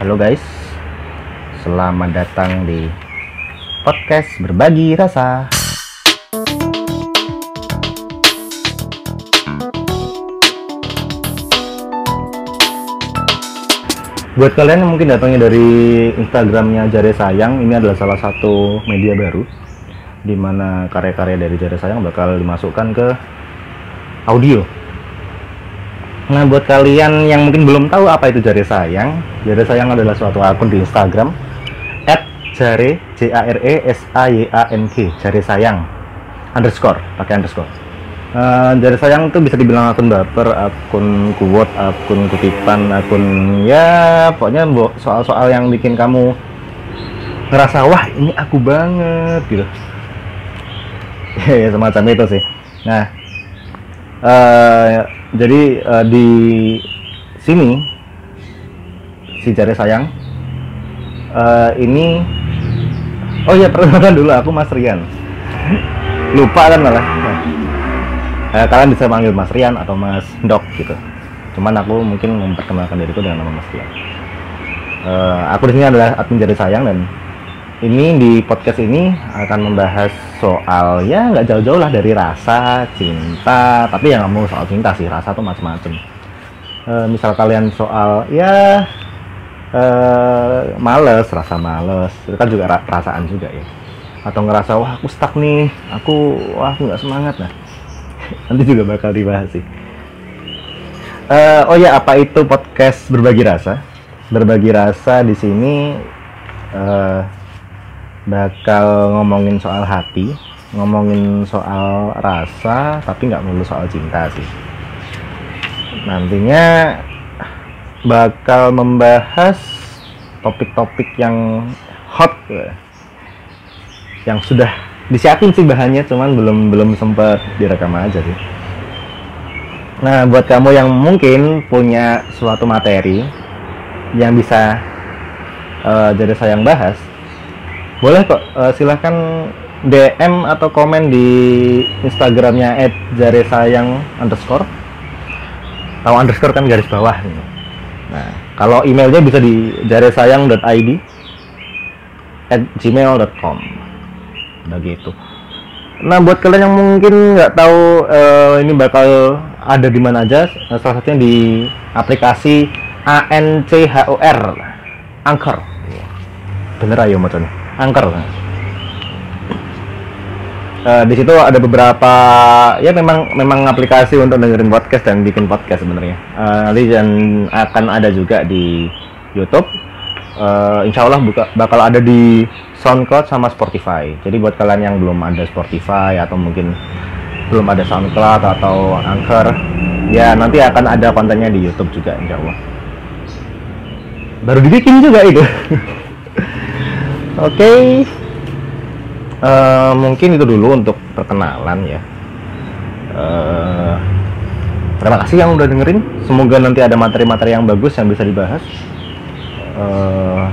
Halo guys, selamat datang di podcast berbagi rasa. Buat kalian yang mungkin datangnya dari Instagramnya Jare Sayang, ini adalah salah satu media baru di mana karya-karya dari Jare Sayang bakal dimasukkan ke audio. Nah, buat kalian yang mungkin belum tahu apa itu Jare Sayang, Jare Sayang adalah suatu akun di Instagram @jare j a r e s a y a n g Jare Sayang underscore pakai underscore. Uh, Jare Sayang itu bisa dibilang akun baper, akun kuwot, akun kutipan, akun ya pokoknya soal-soal yang bikin kamu ngerasa wah ini aku banget gitu. ya semacam itu sih. Nah, eh, jadi eh, di sini si Jare Sayang eh, ini oh ya perkenalkan dulu aku Mas Rian. Lupa kan malah. Nah, kalian bisa panggil Mas Rian atau Mas Dok gitu. Cuman aku mungkin memperkenalkan diriku dengan nama Mas Rian. Eh, aku di sini adalah admin Jare Sayang dan ini di podcast ini akan membahas soal ya nggak jauh-jauh lah dari rasa cinta tapi ya nggak mau soal cinta sih rasa tuh macem-macem. Eh, misal kalian soal ya eh, males rasa males itu kan juga ra- perasaan juga ya. Atau ngerasa wah aku stuck nih aku wah aku nggak semangat nah nanti juga bakal dibahas sih. Eh, oh ya apa itu podcast berbagi rasa? Berbagi rasa di sini eh, bakal ngomongin soal hati, ngomongin soal rasa, tapi nggak melulu soal cinta sih. Nantinya bakal membahas topik-topik yang hot, ya. yang sudah disiapin sih bahannya, cuman belum belum sempat direkam aja sih. Nah, buat kamu yang mungkin punya suatu materi yang bisa eh, jadi sayang bahas, boleh kok eh, silahkan DM atau komen di Instagramnya @jaresayang underscore atau underscore kan garis bawah nih. Nah kalau emailnya bisa di jaresayang.id at gmail.com begitu. Nah buat kalian yang mungkin nggak tahu eh, ini bakal ada di mana aja, eh, salah satunya di aplikasi ANCHOR Anchor. Bener ayo macamnya Anchor. Eh, di situ ada beberapa ya memang memang aplikasi untuk dengerin podcast dan bikin podcast sebenarnya. Eh, nanti dan akan ada juga di YouTube. Eh, insya Allah buka, bakal ada di SoundCloud sama Spotify. Jadi buat kalian yang belum ada Spotify atau mungkin belum ada SoundCloud atau Anchor, ya nanti akan ada kontennya di YouTube juga insya Allah. Baru dibikin juga itu. Oke. Eh, mungkin itu dulu untuk perkenalan ya. Eh, terima kasih yang udah dengerin. Semoga nanti ada materi-materi yang bagus yang bisa dibahas. Eh,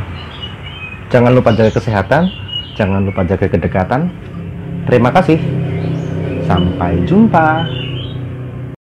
jangan lupa jaga kesehatan, jangan lupa jaga kedekatan. Terima kasih. Sampai jumpa.